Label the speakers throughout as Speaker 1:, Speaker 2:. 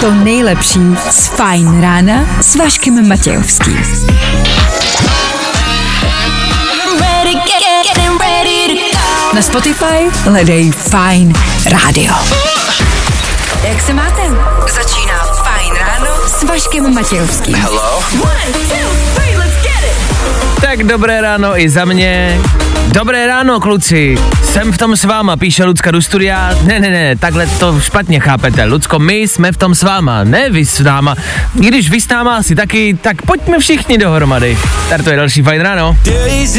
Speaker 1: to
Speaker 2: nejlepší z Fajn rána s Vaškem Matějovským. Na Spotify hledej Fajn rádio. Jak se máte? Začíná Fajn ráno s Vaškem Matějovským.
Speaker 1: One, two, three, let's get it.
Speaker 3: Tak dobré ráno i za mě. Dobré ráno, kluci. Jsem v tom s váma, píše Lucka do studia. Ne, ne, ne, takhle to špatně chápete. Lucko, my jsme v tom s váma, ne vy s náma. I Když vy s náma asi taky, tak pojďme všichni dohromady. Startuje další fajn ráno.
Speaker 4: Days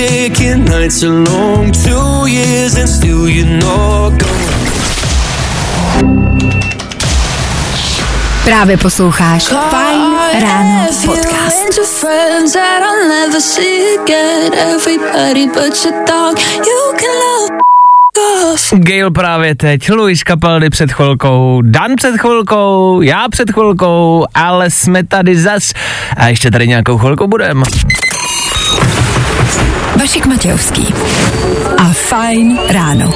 Speaker 1: dog. You can love off.
Speaker 3: Gail právě teď, Luis Capaldi před chvilkou, Dan před chvilkou, já před chvilkou, ale jsme tady zas a ještě tady nějakou chvilku budem.
Speaker 2: Vašek Matějovský a Fajn ráno.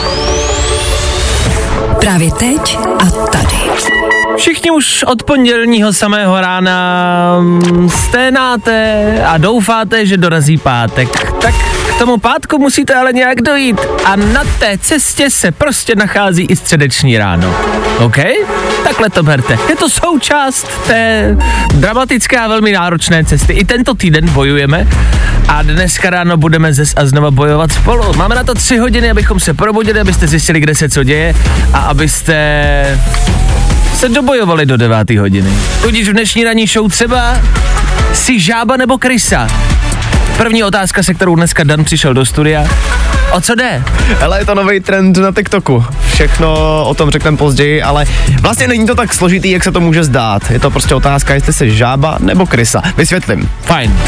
Speaker 2: Právě teď a tady.
Speaker 3: Všichni už od pondělního samého rána mm, sténáte a doufáte, že dorazí pátek. Tak k tomu pátku musíte ale nějak dojít a na té cestě se prostě nachází i středeční ráno. OK? Takhle to berte. Je to součást té dramatické a velmi náročné cesty. I tento týden bojujeme a dneska ráno budeme zes a znova bojovat spolu. Máme na to tři hodiny, abychom se probudili, abyste zjistili, kde se co děje a abyste se dobojovali do 9. hodiny. Tudíž v dnešní ranní show třeba si žába nebo krysa. První otázka, se kterou dneska Dan přišel do studia. O co jde?
Speaker 5: Hele, je to nový trend na TikToku. Všechno o tom řekneme později, ale vlastně není to tak složitý, jak se to může zdát. Je to prostě otázka, jestli jsi žába nebo krysa. Vysvětlím.
Speaker 3: Fajn.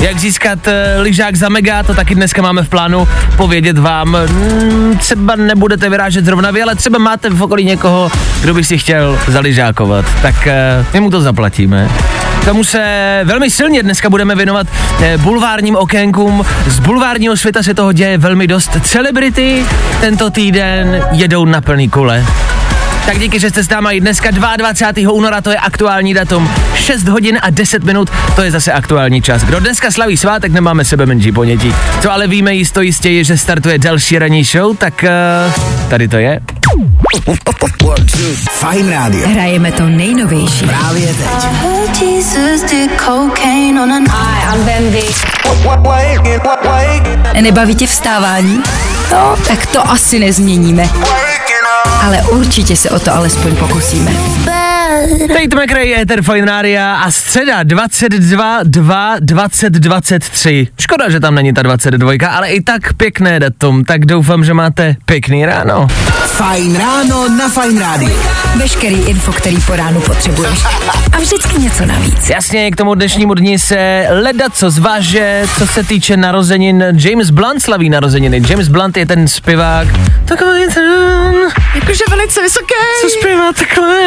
Speaker 3: Jak získat uh, lyžák za mega, to taky dneska máme v plánu povědět vám. Mm, třeba nebudete vyrážet zrovna vy, ale třeba máte v okolí někoho, kdo by si chtěl zaližákovat. Tak uh, my mu to zaplatíme. Tomu se velmi silně dneska budeme věnovat eh, bulvárním okénkům. Z bulvárního světa se toho děje velmi dost. Celebrity tento týden jedou na plný kule. Tak díky, že jste s náma i dneska 22. února, to je aktuální datum. 6 hodin a 10 minut, to je zase aktuální čas. Kdo dneska slaví svátek, nemáme sebe menší ponětí. Co ale víme jisto jistě je, že startuje další ranní show, tak uh, tady to je.
Speaker 6: Fajn rádio.
Speaker 2: Hrajeme to nejnovější.
Speaker 6: Právě teď.
Speaker 1: Oh, Jesus did cocaine on an
Speaker 2: Nebaví tě vstávání? No, tak to asi nezměníme. Ale určitě se o to alespoň pokusíme.
Speaker 3: Tate McRae, Ether Fine Rádia a středa 22, 2, 20, 23. Škoda, že tam není ta 22, ale i tak pěkné datum, tak doufám, že máte pěkný ráno.
Speaker 6: Fajn ráno na Fajn rádiu.
Speaker 2: Veškerý info, který po ránu potřebuješ. A vždycky něco navíc.
Speaker 3: Jasně, k tomu dnešnímu dni se leda co zváže, co se týče narozenin. James Blunt slaví narozeniny. James Blunt je ten zpěvák. Takový ten...
Speaker 2: Jakože velice vysoké.
Speaker 3: Co zpívá takhle?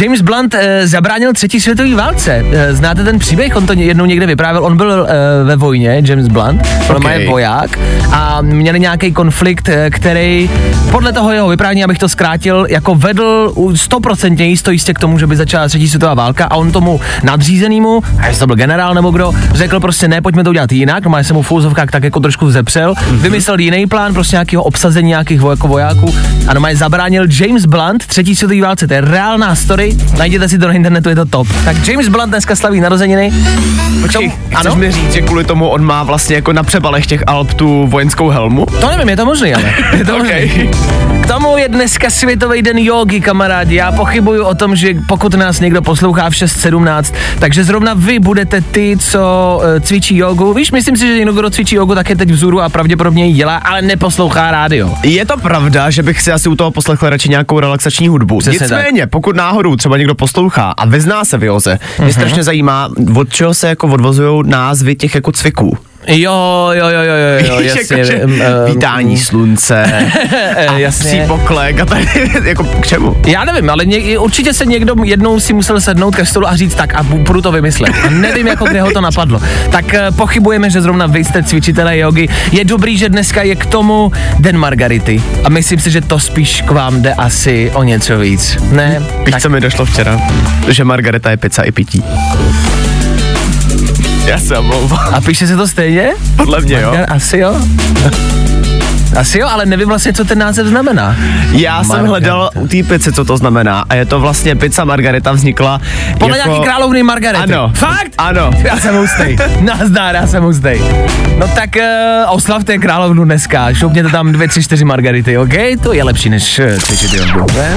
Speaker 3: James Blunt eh, zabránil třetí světové válce. Eh, znáte ten příběh? On to jednou někde vyprávěl. On byl eh, ve vojně, James Blunt. On
Speaker 5: Okay.
Speaker 3: je voják a měli nějaký konflikt, který podle toho jeho vyprávění, abych to zkrátil, jako vedl 100% jisto jistě k tomu, že by začala třetí světová válka a on tomu nadřízenému, a jestli to byl generál nebo kdo, řekl prostě ne, pojďme to udělat jinak, no se mu v fouzovkách tak jako trošku vzepřel, vymyslel jiný plán, prostě nějakého obsazení nějakých voj- jako vojáků a no zabránil James Blunt třetí světové válce, to je reálná story, najděte si to na internetu, je to top. Tak James Blunt dneska slaví narozeniny.
Speaker 5: Počkej, chceš
Speaker 3: ano?
Speaker 5: mi říct, že kvůli tomu on má vlastně jako na přebalech těch Alp tu vojenskou helmu?
Speaker 3: To nevím, je to možný, ale. Je to
Speaker 5: Okej.
Speaker 3: možný. K tomu je dneska Světový den jogy, kamarádi. Já pochybuju o tom, že pokud nás někdo poslouchá v 6.17, takže zrovna vy budete ty, co uh, cvičí jogu. Víš, myslím si, že někdo, kdo cvičí jogu, tak je teď vzůru a pravděpodobně ji dělá, ale neposlouchá rádio.
Speaker 5: Je to pravda, že bych si asi u toho poslechl radši nějakou relaxační hudbu.
Speaker 3: Přesně
Speaker 5: Nicméně, pokud náhodou třeba někdo poslouchá a vyzná se v joze, mě strašně zajímá, od čeho se jako odvozují názvy těch jako cviků.
Speaker 3: Jo, jo, jo, jo, jo, jo jasně.
Speaker 5: Jakože
Speaker 3: em, em,
Speaker 5: vítání slunce,
Speaker 3: eh,
Speaker 5: psí
Speaker 3: jasně.
Speaker 5: poklek a tady, jako k čemu?
Speaker 3: Já nevím, ale ně, určitě se někdo jednou si musel sednout ke stolu a říct tak a budu to vymyslet. A nevím, jako kde ho to napadlo. Tak eh, pochybujeme, že zrovna vy jste cvičitelé jogy. Je dobrý, že dneska je k tomu Den Margarity. A myslím si, že to spíš k vám jde asi o něco víc. Ne?
Speaker 5: Víš,
Speaker 3: Tak
Speaker 5: co mi došlo včera? Že Margareta je pizza i pití. Já se omlouvám.
Speaker 3: A píše se to stejně?
Speaker 5: Podle mě, jo.
Speaker 3: Asi jo. Asi jo, ale nevím vlastně, co ten název znamená.
Speaker 5: Já jsem
Speaker 3: Margarita.
Speaker 5: hledal u té pici, co to znamená. A je to vlastně pizza Margareta vznikla
Speaker 3: Podle
Speaker 5: jako...
Speaker 3: nějaký královny Margarety.
Speaker 5: Ano.
Speaker 3: Fakt?
Speaker 5: Ano.
Speaker 3: Já jsem hustej. Nazdár, já jsem hustej. No tak uh, oslavte královnu dneska. Šoupněte tam dvě, tři, čtyři Margarity, OK? To je lepší, než uh, ne?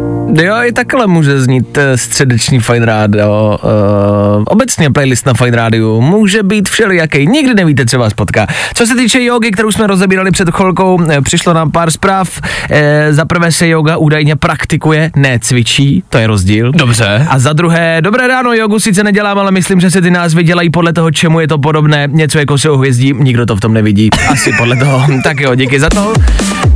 Speaker 3: Jo, i takhle může znít uh, středeční Fine Radio. Uh, obecně playlist na Fine Radio může být všelijaký. Nikdy nevíte, co vás potká. Co se týče jogy, kterou jsme rozebírali před chvilkou, eh, přišlo nám pár zpráv. Eh, za prvé se yoga údajně praktikuje, ne cvičí, to je rozdíl.
Speaker 5: Dobře.
Speaker 3: A za druhé, dobré ráno, jogu sice nedělám, ale myslím, že se ty názvy dělají podle toho, čemu je to podobné. Něco jako se hvězdí, nikdo to v tom nevidí. Asi podle toho. tak jo, díky za to.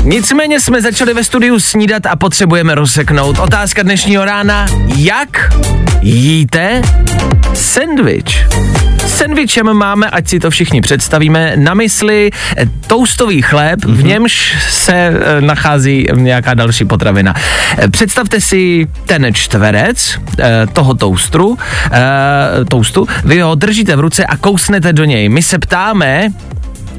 Speaker 3: Nicméně jsme začali ve studiu snídat a potřebujeme rozseknout. Otázka dnešního rána, jak jíte sendvič? Sendvičem máme, ať si to všichni představíme, na mysli toustový chléb, v němž se eh, nachází nějaká další potravina. Eh, Představte si ten čtverec eh, toho toustru, toustu, vy ho držíte v ruce a kousnete do něj. My se ptáme,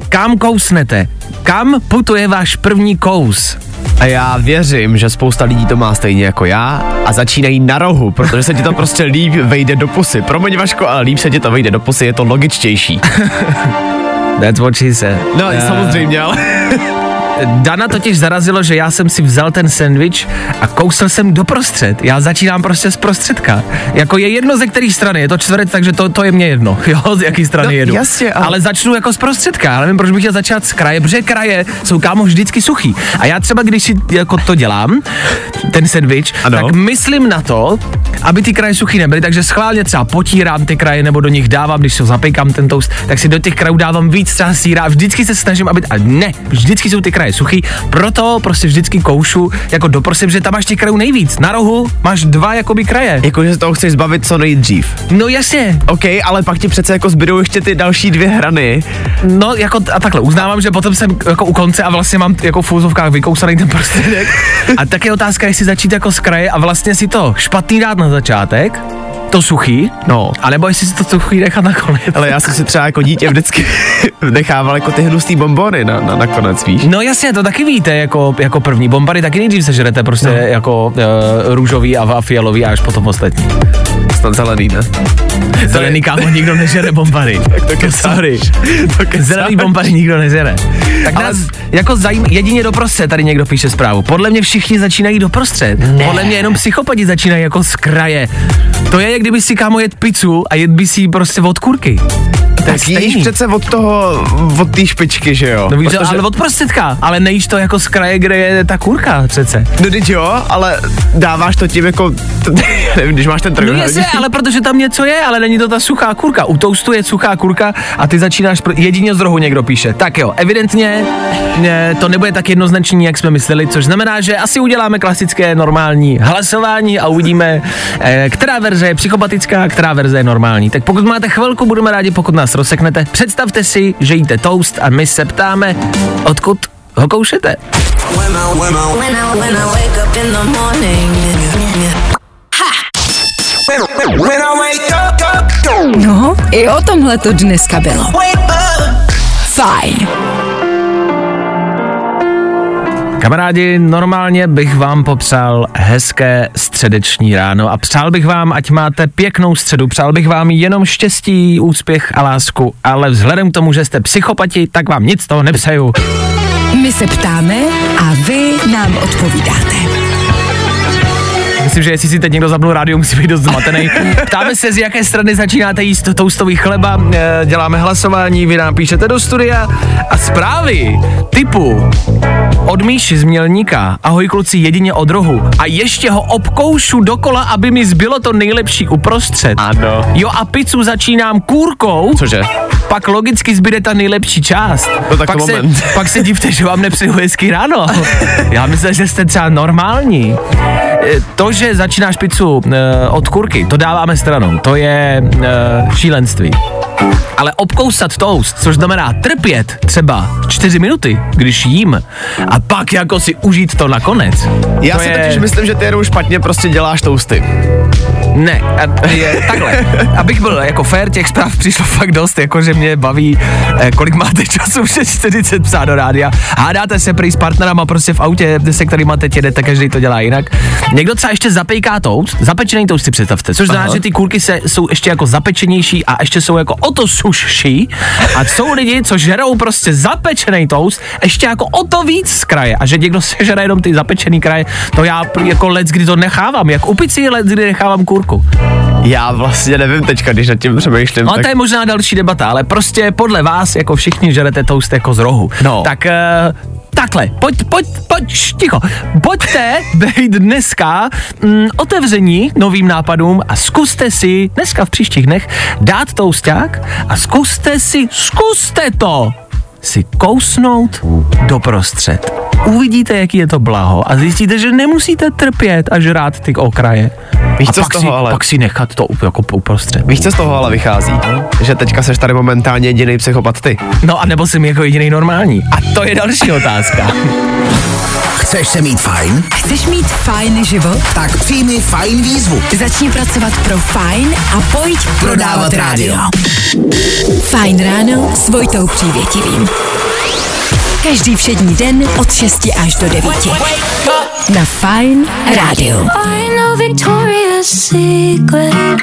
Speaker 3: kam kousnete? Kam putuje váš první kous?
Speaker 5: A já věřím, že spousta lidí to má stejně jako já a začínají na rohu, protože se ti to prostě líp vejde do pusy. Promiň Vaško, ale líp se ti to vejde do pusy, je to logičtější.
Speaker 3: That's what she said.
Speaker 5: No,
Speaker 3: Eh,
Speaker 5: samozřejmě, ale...
Speaker 3: Dana totiž zarazilo, že já jsem si vzal ten sendvič a kousl jsem doprostřed. Já začínám prostě z prostředka. Jako je jedno ze které strany, je to čtverec, takže to, to je mě jedno, jo, z jaký strany
Speaker 5: No,
Speaker 3: jedu.
Speaker 5: jasně, ale-
Speaker 3: ale... začnu jako z prostředka, já nevím, proč bych chtěl začát z kraje, protože kraje jsou kámo vždycky suchý. A já třeba, když si jako to dělám, ten sendvič,
Speaker 5: Ano.
Speaker 3: tak myslím na to, aby ty kraje suchý nebyly, takže schválně třeba potírám ty kraje nebo do nich dávám, když se zapekám ten toast, tak si do těch krajů dávám víc třeba síra a vždycky se snažím, aby, a ne, vždycky jsou ty kraje suchý, proto prostě vždycky koušu jako doprosím, že tam máš těch krajů nejvíc. Na rohu máš dva jakoby kraje.
Speaker 5: Jakože se toho chceš zbavit co nejdřív.
Speaker 3: No jasně,
Speaker 5: OK, ale pak ti přece jako zbydou ještě ty další dvě hrany.
Speaker 3: no jako a takhle, uznávám, že potom jsem jako u konce a vlastně mám jako v úzovkách vykousaný ten prostředek. A tak je otázka, jestli začít jako z kraje a vlastně si to špatný dát na začátek, to suchý,
Speaker 5: No.
Speaker 3: anebo jestli si to suchý nechat nakonec.
Speaker 5: Ale já jsem si třeba jako dítě vždycky nechával jako ty hnusný bombony na, na, nakonec, víš?
Speaker 3: No jasně, to taky víte, jako, jako první bombary taky nejdřív sežerete prostě no. jako uh, růžový a, a fialový a až potom ostatní.
Speaker 5: Snad zelený, ne?
Speaker 3: Zelený kámo, nikdo nežere bombary.
Speaker 5: to kecáš.
Speaker 3: Sorry.
Speaker 5: To.
Speaker 3: Zelený bombary nikdo nežere. Tak
Speaker 5: Ale-
Speaker 3: nás jako zajím, jedině doprostřed, tady někdo píše zprávu. Podle mě všichni začínají doprostřed. Ne. Podle mě jenom psychopati začínají jako z kraje. To je, jak kdyby si kámo jet pizzu a jet by si prostě od kurky.
Speaker 5: Tak jíš
Speaker 3: stejný.
Speaker 5: přece od toho, od té špičky, že jo?
Speaker 3: No víš,
Speaker 5: Protože-
Speaker 3: ale od prostředka, ale nejíš to jako z kraje, kde je ta kurka přece.
Speaker 5: No teď jo, ale dáváš to tím jako, nevím, když máš ten
Speaker 3: No
Speaker 5: trojuhelník.
Speaker 3: jasně, ale protože tam něco je, ale není to ta suchá kurka. U toustu je suchá kurka a ty začínáš, pro... jedině z rohu někdo píše. Tak jo, evidentně ne, to nebude tak jednoznačný, jak jsme mysleli, což znamená, že asi uděláme klasické normální hlasování a uvidíme, eh, která verze je psychopatická, která verze je normální. Tak pokud máte chvilku, budeme rádi, pokud nás rozseknete. Představte si, že jíte toast a my se ptáme, odkud ho koušete.
Speaker 1: When I, when I wake up in the morning.
Speaker 2: No, i o tomhle to dneska bylo. Fajn.
Speaker 3: Kamarádi, normálně bych vám popřál hezké středeční ráno a přál bych vám, ať máte pěknou středu, přál bych vám jenom štěstí, úspěch a lásku, ale vzhledem k tomu, že jste psychopati, tak vám nic z toho nepřeju.
Speaker 2: My se ptáme a vy nám odpovídáte.
Speaker 3: Myslím, že jestli si teď někdo zapnul rádio, musí být dost zmatený. Ptáme se, z jaké strany začínáte jíst toustový chleba, eh, děláme hlasování, vy nám píšete do studia a zprávy typu od Míši z Mělníka, ahoj kluci jedině od rohu a ještě ho obkoušu dokola, aby mi zbylo to nejlepší uprostřed.
Speaker 5: Ano.
Speaker 3: Jo a pizzu začínám kůrkou,
Speaker 5: Cože?
Speaker 3: pak logicky zbyde ta nejlepší část.
Speaker 5: No tak
Speaker 3: pak, se,
Speaker 5: moment.
Speaker 3: pak se divte, že vám nepřeju hezký ráno. Já myslím, že jste třeba normální. E, To, že začínáš pizzu e, od kurky, to dáváme stranou. To je e, šílenství. Ale obkousat toast, což znamená trpět třeba 4 minuty, když jím, a pak jako si užít to nakonec.
Speaker 5: Já
Speaker 3: to
Speaker 5: si
Speaker 3: je...
Speaker 5: totiž myslím, že ty jenom špatně prostě děláš tousty.
Speaker 3: Ne, a je takhle. Abych byl jako fair, těch zpráv přišlo fakt dost, jako že mě baví, eh, kolik máte času, že 40 psát do rádia. Hádáte se prý s partnerama prostě v autě, se kterýma teď jedete, každý to dělá jinak. Někdo třeba ještě zapejká toast, zapečený toast si představte, což znamená, že ty kulky se, jsou ještě jako zapečenější a ještě jsou jako o to sušší. A jsou lidi, co žerou prostě zapečený toast, ještě jako o to víc z kraje. A že někdo se žere jenom ty zapečený kraje, to já jako let, kdy to nechávám, jak u pici let, kdy nechávám kurku.
Speaker 5: Já vlastně nevím teďka, když nad tím přemýšlím.
Speaker 3: No
Speaker 5: tak...
Speaker 3: to je možná další debata, ale prostě podle vás, jako všichni žerete toast jako z rohu.
Speaker 5: No.
Speaker 3: Tak uh, takhle, pojď, pojď, pojď, ticho. Pojďte být dneska mm, otevření novým nápadům a zkuste si dneska v příštích dnech dát tousták a zkuste si, zkuste to si kousnout doprostřed. Uvidíte, jaký je to blaho a zjistíte, že nemusíte trpět a žrát ty okraje.
Speaker 5: Víš,
Speaker 3: a
Speaker 5: co z
Speaker 3: pak,
Speaker 5: toho
Speaker 3: si,
Speaker 5: ale?
Speaker 3: pak si nechat to jako uprostřed.
Speaker 5: Víš, co z toho ale vychází? Že teďka seš tady momentálně jediný psychopat ty.
Speaker 3: No a nebo jsem jako jediný normální. A to je další otázka.
Speaker 6: Chceš se mít fajn?
Speaker 2: Chceš mít fajn život?
Speaker 6: Tak přijmi fajn výzvu.
Speaker 2: Začni pracovat pro Fajn a pojď
Speaker 6: Prodávat rádio.
Speaker 2: Fajn ráno s Vojtou Přívětivým. Každý všední den od 6 až do 9. Na Fajn rádiu.
Speaker 1: I know Victoria's Secret.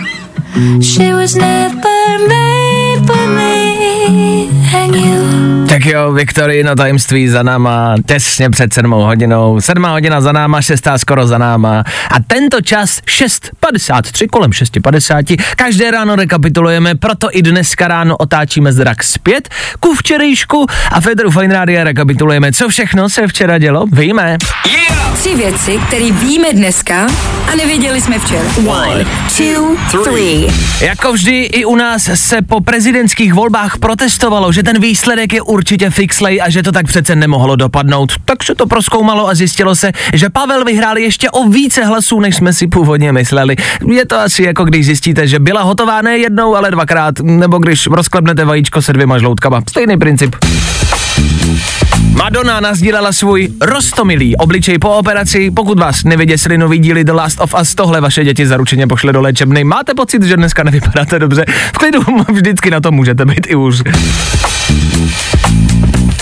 Speaker 1: She was never made for me and you.
Speaker 3: Tak jo, Viktorina tajemství za náma, těsně před sedmou hodinou, sedmá hodina za náma, šestá skoro za náma a tento čas 6.53, kolem 6.50, každé ráno rekapitulujeme, proto i dneska ráno otáčíme zrak zpět ku včerejšku a Federu Fine Radio rekapitulujeme, co všechno se včera dělo, víme.
Speaker 2: Tři věci, které víme dneska a nevěděli jsme včera. One, two, three.
Speaker 3: Jako vždy i u nás se po prezidentských volbách protestovalo, že ten výsledek je určitě fixlej a že to tak přece nemohlo dopadnout. Tak se to proskoumalo a zjistilo se, že Pavel vyhrál ještě o více hlasů, než jsme si původně mysleli. Je to asi jako když zjistíte, že byla hotová ne jednou, ale dvakrát, nebo když rozklepnete vajíčko se dvěma žloutkama. Stejný princip. Madonna nazdílela svůj rostomilý obličej po operaci. Pokud vás nevyděsili nový díly The Last of Us, tohle vaše děti zaručeně pošle do léčebny. Máte pocit, že dneska nevypadáte dobře? V klidu vždycky na to můžete být i už.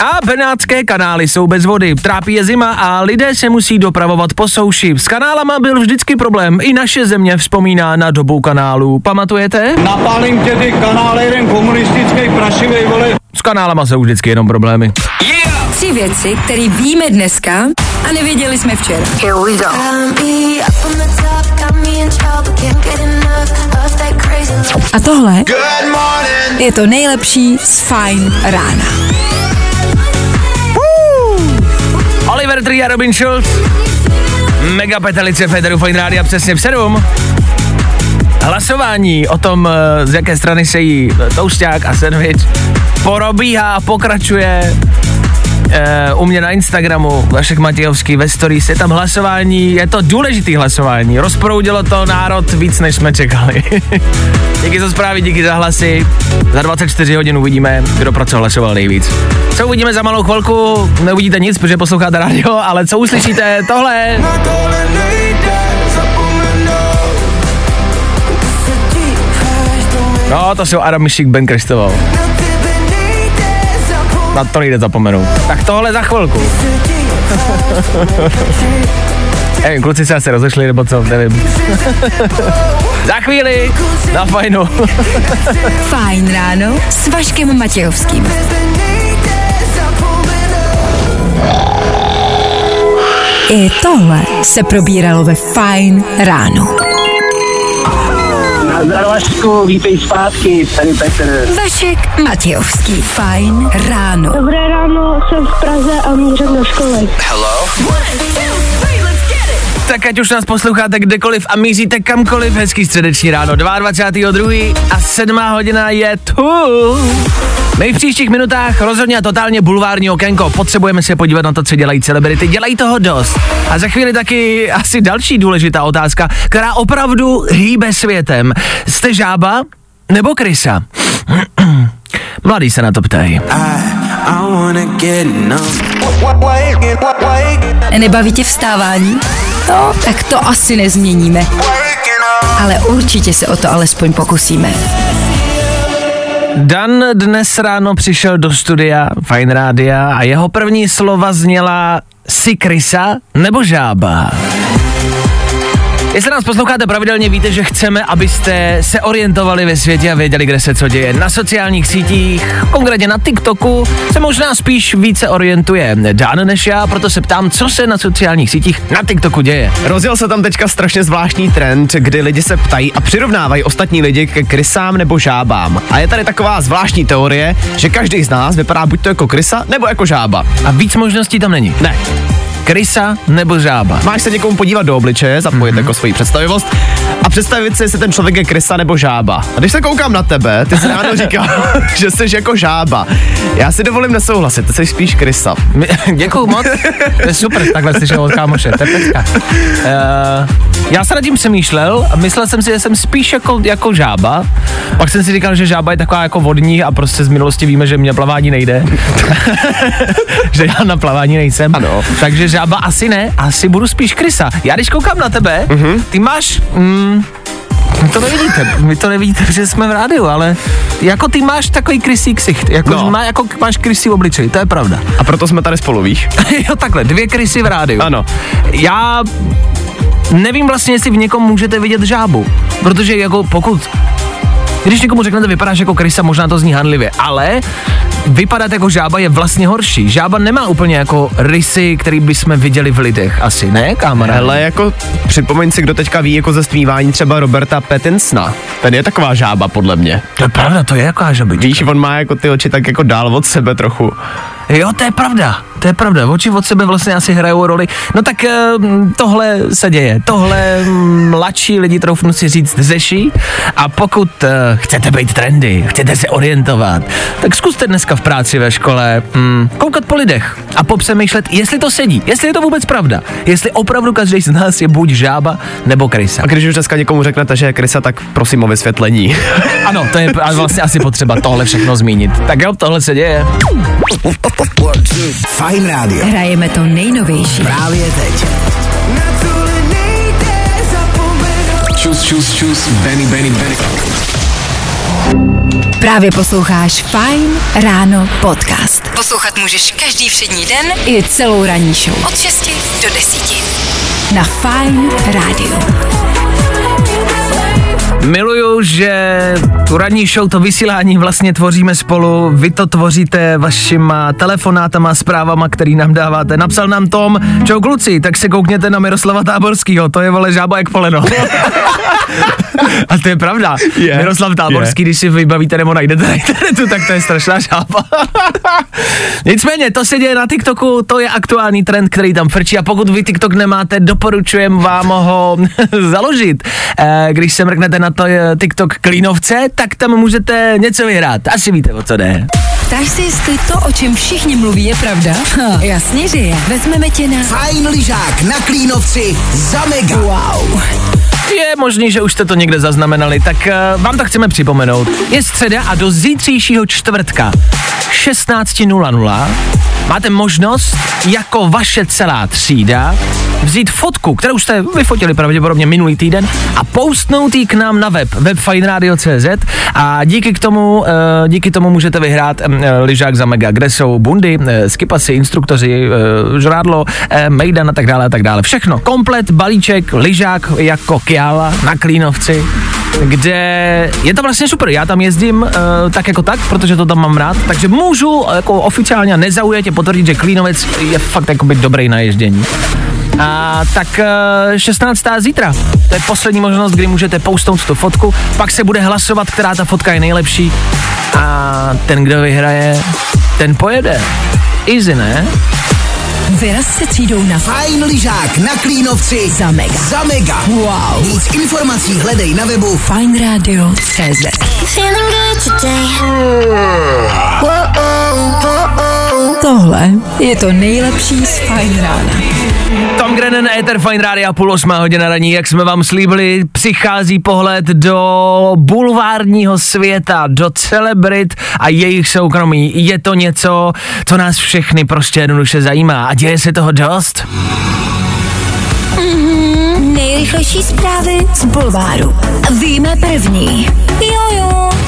Speaker 3: A benátské kanály jsou bez vody, trápí je zima a lidé se musí dopravovat po souši. S kanálama byl vždycky problém, i naše země vzpomíná na dobu kanálů. Pamatujete?
Speaker 7: Napálím tě ty kanály, jeden komunistický prašivej, vole.
Speaker 3: S kanálama jsou vždycky jenom problémy.
Speaker 2: Tři věci, které víme dneska a nevěděli jsme včera.
Speaker 1: That crazy love.
Speaker 2: A tohle je to nejlepší z Fajn rána.
Speaker 3: Oliver Tree a Robin Schulz. Mega petelice Federu Fine Rádia přesně v 7. Hlasování o tom, eh, z jaké strany se jí a sandwich, porobíhá a pokračuje eh, u mě na Instagramu, Vašek Matějovský ve stories, je tam hlasování, je to důležitý hlasování, rozproudilo to národ víc, než jsme čekali. díky za zprávy, díky za hlasy, za 24 hodin uvidíme, kdo pro co hlasoval nejvíc. Co uvidíme za malou chvilku, neuvidíte nic, protože posloucháte radio, ale co uslyšíte, tohle No, to jsou Adam Mišik, Ben Kristoval. Na to nejde zapomenout. Tak tohle za chvilku. Nevím, kluci se asi rozešli, nebo co, nevím. za chvíli, na fajnu.
Speaker 2: Fajn ráno s Vaškem Matějovským. I tohle se probíralo ve Fine ráno.
Speaker 7: Nazdar Vašku, vítej zpátky, tady Petr.
Speaker 2: Vašek Matějovský. Fine ráno.
Speaker 8: Dobré ráno, jsem v Praze a mířím do školy.
Speaker 3: Tak ať už nás posloucháte kdekoliv a míříte kamkoliv, hezký středeční ráno, 22.2. a 7 hodina je tu. My v příštích minutách rozhodně a totálně bulvární okénko. Potřebujeme se podívat na to, co dělají celebrity. Dělají toho dost. A za chvíli taky asi další důležitá otázka, která opravdu hýbe světem. Jste žába nebo krysa? Mladý se na to ptají.
Speaker 2: Nebaví tě vstávání? No, tak to asi nezměníme. Ale určitě se o to alespoň pokusíme.
Speaker 3: Dan dnes ráno přišel do studia Fine Rádia a jeho první slova zněla si krysa nebo žába? Jestli nás posloucháte pravidelně, víte, že chceme, abyste se orientovali ve světě a věděli, kde se co děje. Na sociálních sítích, konkrétně na TikToku, se možná spíš více orientuje Dan než já, proto se ptám, co se na sociálních sítích na TikToku děje.
Speaker 5: Rozjel se tam teďka strašně zvláštní trend, kdy lidi se ptají a přirovnávají ostatní lidi ke krysám nebo žábám. A je tady taková zvláštní teorie, že každý z nás vypadá buď to jako krysa nebo jako žába.
Speaker 3: A víc možností tam není.
Speaker 5: Ne,
Speaker 3: Krysa nebo žába?
Speaker 5: Máš se někomu podívat do obličeje, zapojit mm-hmm. jako svoji představivost a představit si, jestli ten člověk je krysa nebo žába. A když se koukám na tebe, ty jsi ráno říkal, že jsi jako žába. Já si dovolím nesouhlasit, ty jsi spíš krysa.
Speaker 3: My, děkuju moc, to je super, takhle slyšel od kámoše, to je pecka. Uh, já se nad tím přemýšlel a myslel jsem si, že jsem spíš jako, jako žába. Pak jsem si říkal, že žába je taková jako vodní a prostě z minulosti víme, že mě plavání nejde. že já na plavání nejsem.
Speaker 5: Ano.
Speaker 3: Takže žába asi ne, asi budu spíš krysa. Já když koukám na tebe,
Speaker 5: Mhm.
Speaker 3: ty máš... Mm, vy to nevidíte, vy to nevidíte, protože jsme v rádiu, ale jako ty máš takový krysí ksicht, jako,
Speaker 5: No.
Speaker 3: no. má, jako máš krysí obličej, to je pravda.
Speaker 5: A proto jsme tady spolu, víš?
Speaker 3: jo, takhle, dvě krysy v rádiu.
Speaker 5: Ano.
Speaker 3: Já nevím vlastně, jestli v někom můžete vidět žábu, protože jako pokud když někomu řeknete, vypadáš jako krysa, možná to zní hanlivě, ale vypadat jako žába je vlastně horší. Žába nemá úplně jako rysy, který bychom viděli v lidech asi, ne, kamarád?
Speaker 5: Ale jako připomeň si, kdo teďka ví jako ze stmívání třeba Roberta Pattinsona. Ten je taková žába, podle mě.
Speaker 3: To je pravda, to je jaká žabička.
Speaker 5: Víš, on má jako ty oči tak jako dál od sebe trochu.
Speaker 3: Jo, to je pravda, to je pravda. Oči od sebe vlastně asi hrajou roli. No tak eh, tohle se děje. Tohle mladší lidi, troufnu si říct, zeší. A pokud eh, chcete být trendy, chcete se orientovat, tak zkuste dneska v práci ve škole mm, koukat po lidech a popřemýšlet, jestli to sedí, jestli je to vůbec pravda, jestli opravdu každý z nás je buď žába nebo krysa.
Speaker 5: A když už dneska někomu řeknete, že je krysa, tak prosím o vysvětlení.
Speaker 3: Ano, to je a vlastně asi potřeba tohle všechno zmínit. Tak jo, tohle se děje.
Speaker 6: Fajn rádio.
Speaker 2: Hrajeme to nejnovější.
Speaker 6: Právě teď.
Speaker 4: Čus, čus, čus, Benny, Benny, Benny.
Speaker 2: Právě posloucháš Fine Ráno podcast. Poslouchat můžeš každý všední den i celou ranní show. Od 6 do 10. Na Fine Rádiu.
Speaker 3: Miluju, že tu ranní show, to vysílání vlastně tvoříme spolu. Vy to tvoříte vašima telefonátama, zprávama, který nám dáváte. Napsal nám Tom, čau kluci, tak se koukněte na Miroslava Táborskýho, to je vole žába jak poleno. A to je pravda.
Speaker 5: Je,
Speaker 3: Miroslav Táborský, když si vybavíte nebo najdete na internetu, tak to je strašná žába. Nicméně, to se děje na TikToku, to je aktuální trend, který tam frčí a pokud vy TikTok nemáte, doporučujem vám ho založit. Eh, Když se mrknete na to eh, TikTok Klínovce, tak tam můžete něco vyhrát. Asi víte, o co jde.
Speaker 2: Ptáš se, jestli to, o čem všichni mluví, je pravda? Ha, jasně, že je. Vezmeme tě na...
Speaker 6: Fajn lyžák na Klínovci za mega.
Speaker 2: Wow.
Speaker 3: Je možný, že už jste to někde zaznamenali, tak uh, vám to chceme připomenout. Je středa a do zítřejšího čtvrtka 16.00 máte možnost jako vaše celá třída vzít fotku, kterou jste vyfotili pravděpodobně minulý týden a postnout ji k nám na web, webfineradio.cz a díky k tomu, uh, díky tomu můžete vyhrát um, lyžák za mega, kde jsou bundy, uh, skipasy, instruktoři, žrádlo, mejdan a tak dále a tak dále. Všechno, komplet, balíček, lyžák jako Kiala na Klínovci, kde je to vlastně super. Já tam jezdím tak jako tak, protože to tam mám rád, takže můžu jako oficiálně a nezaujatě potvrdit, že Klínovec je fakt jakoby dobrý na ježdění. A tak eh, 16. zítra. To je poslední možnost, kdy můžete poustnout tu fotku, pak se bude hlasovat, která ta fotka je nejlepší a ten, kdo vyhraje, ten pojede. Easy, ne?
Speaker 2: Vyraz se třídou na
Speaker 6: Fajn lyžák na Klínovci
Speaker 2: za mega.
Speaker 6: za mega.
Speaker 2: Wow.
Speaker 6: Víc informací hledej na webu
Speaker 2: Fine Radio CZ. Tohle je to nejlepší z Fine Rána.
Speaker 3: Tom Grennan, Ether Fine Radio, půl osmá hodina raní, jak jsme vám slíbili, přichází pohled do bulvárního světa, do celebrit a jejich soukromí. Je to něco, co nás všechny prostě jednoduše zajímá a děje se toho dost.
Speaker 2: Nejrychlejší zprávy z Bulváru. Víme první. Jojo.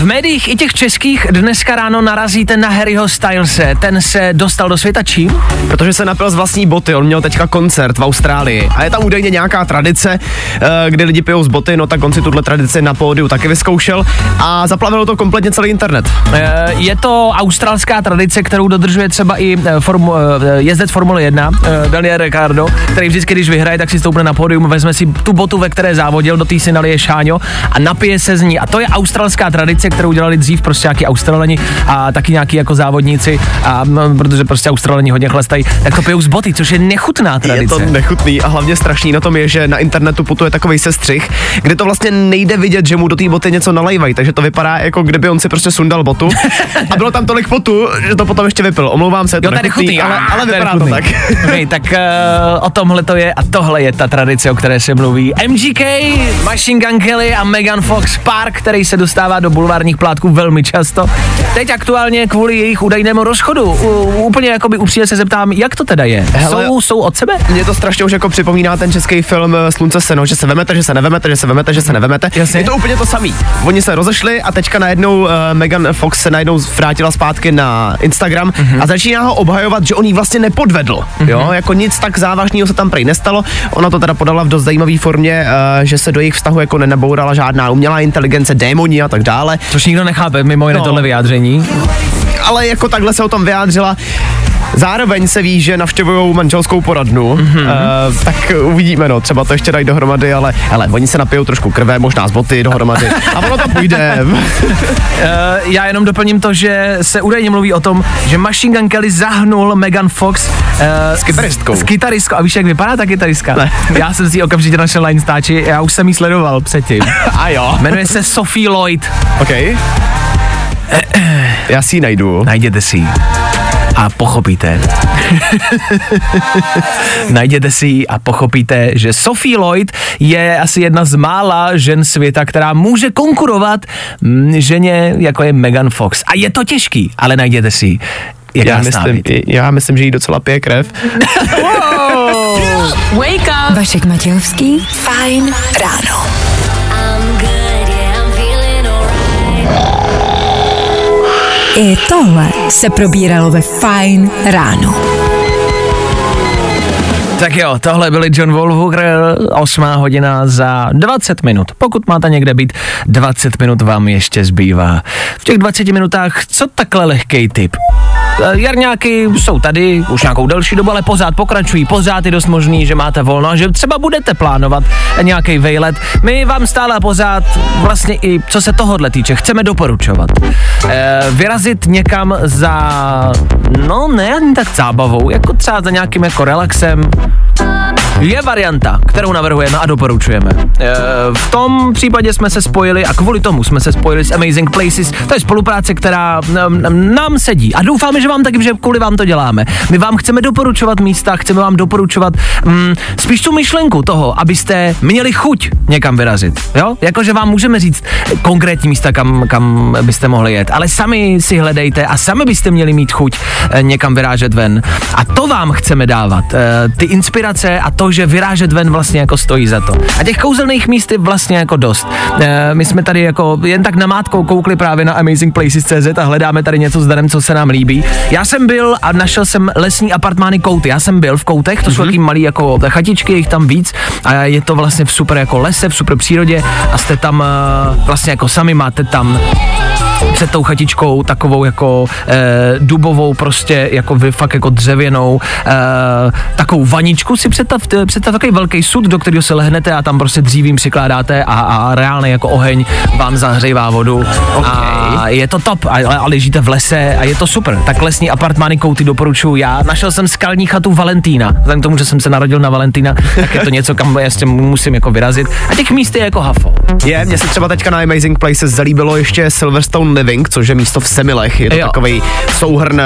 Speaker 3: V médiích i těch českých dneska ráno narazíte na Harryho Stylese. Ten se dostal do světa čím?
Speaker 5: Protože se napil z vlastní boty, on měl teďka koncert v Austrálii a je tam údajně nějaká tradice, eh, kdy lidi pijou z boty, no tak on si tuhle tradici na pódiu taky vyzkoušel a zaplavilo to kompletně celý internet.
Speaker 3: Eh, Je to australská tradice, kterou dodržuje třeba i eh, formu, jezdec Formule 1, eh, Daniel Ricciardo, který vždycky, když vyhraje, tak si stoupne na pódium, vezme si tu botu, ve které závodil, do té si nalije šáňo a napije se z ní. A to je australská tradice, kterou dělali dřív prostě nějaký Australani a taky nějaký jako závodníci, a, no, protože prostě Australani hodně chlestají, tak to pijou z boty, což je nechutná tradice.
Speaker 5: Je to nechutný a hlavně strašný na tom je, že na internetu putuje takový sestřih, kde to vlastně nejde vidět, že mu do té boty něco nalejvají, takže to vypadá jako kdyby on si prostě sundal botu a bylo tam tolik potu, že to potom ještě vypil. Omlouvám se, je to
Speaker 3: Jo,
Speaker 5: nechutný,
Speaker 3: nechutný,
Speaker 5: ale, ale vypadá to tak.
Speaker 3: Okay, tak uh, o tomhle to je a tohle je ta tradice, o které se mluví. MGK, Machine Gun Kelly a Megan Fox, pár, který se dostává do bulvárních plátků velmi často. Teď aktuálně kvůli jejich údajnému rozchodu. U, úplně jakoby upřímně se zeptám, jak to teda je?
Speaker 5: Hele,
Speaker 3: jsou, jsou od sebe?
Speaker 5: Mě to strašně už jako připomíná ten český film eh, Slunce seno, že se vemete, že se nevemete, že se vemete, že se nevemete.
Speaker 3: Jasně.
Speaker 5: Je to úplně to samý. Oni se rozešli a teďka najednou uh, Megan Fox se najednou vrátila zpátky na Instagram
Speaker 3: Mhm.
Speaker 5: a začíná ho obhajovat, že on jí vlastně nepodvedl. Jo, jako nic tak závažného se tam prej nestalo. Ona to teda podala v dost zajímavé formě, uh, že se do jejich vztahu jako nenabourala žádná umělá inteligence, démoni a tak dále.
Speaker 3: Což nikdo nechápe, mimo jiné
Speaker 5: No.
Speaker 3: tohle vyjádření.
Speaker 5: ale jako takhle se o tom vyjádřila. Zároveň se ví, že navštěvují manželskou poradnu, mm-hmm. uh, tak uvidíme, no, třeba to ještě dají dohromady, ale hele, oni se napijou trošku krve, možná z boty dohromady a ono to půjde.
Speaker 3: Uh, já jenom doplním to, že se údajně mluví o tom, že Machine Gun Kelly zahnul Megan Fox uh,
Speaker 5: S kytaristkou.
Speaker 3: S kytaristkou. A víš, jak vypadá ta kytaristka?
Speaker 5: Ne.
Speaker 3: Já jsem si ji okamžitě našel na Instači, já už jsem ji sledoval předtím.
Speaker 5: a jo.
Speaker 3: Jmenuje se Sophie Lloyd.
Speaker 5: OK. Já si ji najdu.
Speaker 3: Najděte si ji. A pochopíte. Najděte si ji a pochopíte, že Sophie Lloyd je asi jedna z mála žen světa, která může konkurovat mm, ženě, jako je Megan Fox. A je to těžký, ale najděte si ji. Je
Speaker 5: Já myslím, já myslím, že jí docela pije krev.
Speaker 2: Wake up. Vašek Matějovský. Fajn ráno. I tohle se probíralo ve Fajn ráno.
Speaker 3: Tak jo, tohle byli John Wolfhooker, 8 hodina za 20 minut. Pokud máte někde být, 20 minut vám ještě zbývá. V těch 20 minutách, co takhle lehký tip? Eh, Jarňáky jsou tady už nějakou delší dobu, ale pořád pokračují, pořád je dost možný, že máte volno a že třeba budete plánovat nějaký vejlet. My vám stále a pořád vlastně i co se tohohle týče, chceme doporučovat. E, vyrazit někam za, no ne ani tak zábavou, jako třeba za nějakým jako relaxem, je varianta, kterou navrhujeme a doporučujeme. E, v tom případě jsme se spojili a kvůli tomu jsme se spojili s Amazing Places. To je spolupráce, která nám, nám sedí a doufáme, že vám taky, že kvůli vám to děláme. My vám chceme doporučovat místa, chceme vám doporučovat mm, spíš tu myšlenku toho, abyste měli chuť někam vyrazit. Jo? Jakože vám můžeme říct konkrétní místa, kam, kam byste mohli jet, ale sami si hledejte a sami byste měli mít chuť eh, někam vyrážet ven. A to vám chceme dávat. Eh, ty inspirace a to, že vyrážet ven vlastně jako stojí za to. A těch kouzelných míst je vlastně jako dost. Eh, my jsme tady jako jen tak namátkou koukli právě na amazingplaces.cz a hledáme tady něco s Danem, co se nám líbí. Já jsem byl a našel jsem lesní apartmány Kouty. Já jsem byl v Koutech, to jsou mm-hmm. taky malý jako chatičky, jich tam víc a je to vlastně v super jako lese, v super přírodě a jste tam eh, vlastně jako sami máte tam před tou chatičkou takovou jako e, dubovou prostě jako vy fakt jako dřevěnou e, takovou vaničku si představte, představ takový velký sud, do kterého se lehnete a tam prostě dřívím přikládáte a, a reálně jako oheň vám zahřejvá vodu a je to top a, a ležíte v lese a je to super. Tak lesní apartmány kouty doporučuju já. Našel jsem skalní chatu Valentína. Vzhledem k tomu, že jsem se narodil na Valentína, tak je to něco, kam ještě musím jako vyrazit. A těch míst je jako hafo.
Speaker 5: Je, mně se třeba teďka na Amazing Places zalíbilo ještě Silverstone Living, což je místo v Semilech. Je to
Speaker 3: Jo.
Speaker 5: takový souhrn eh,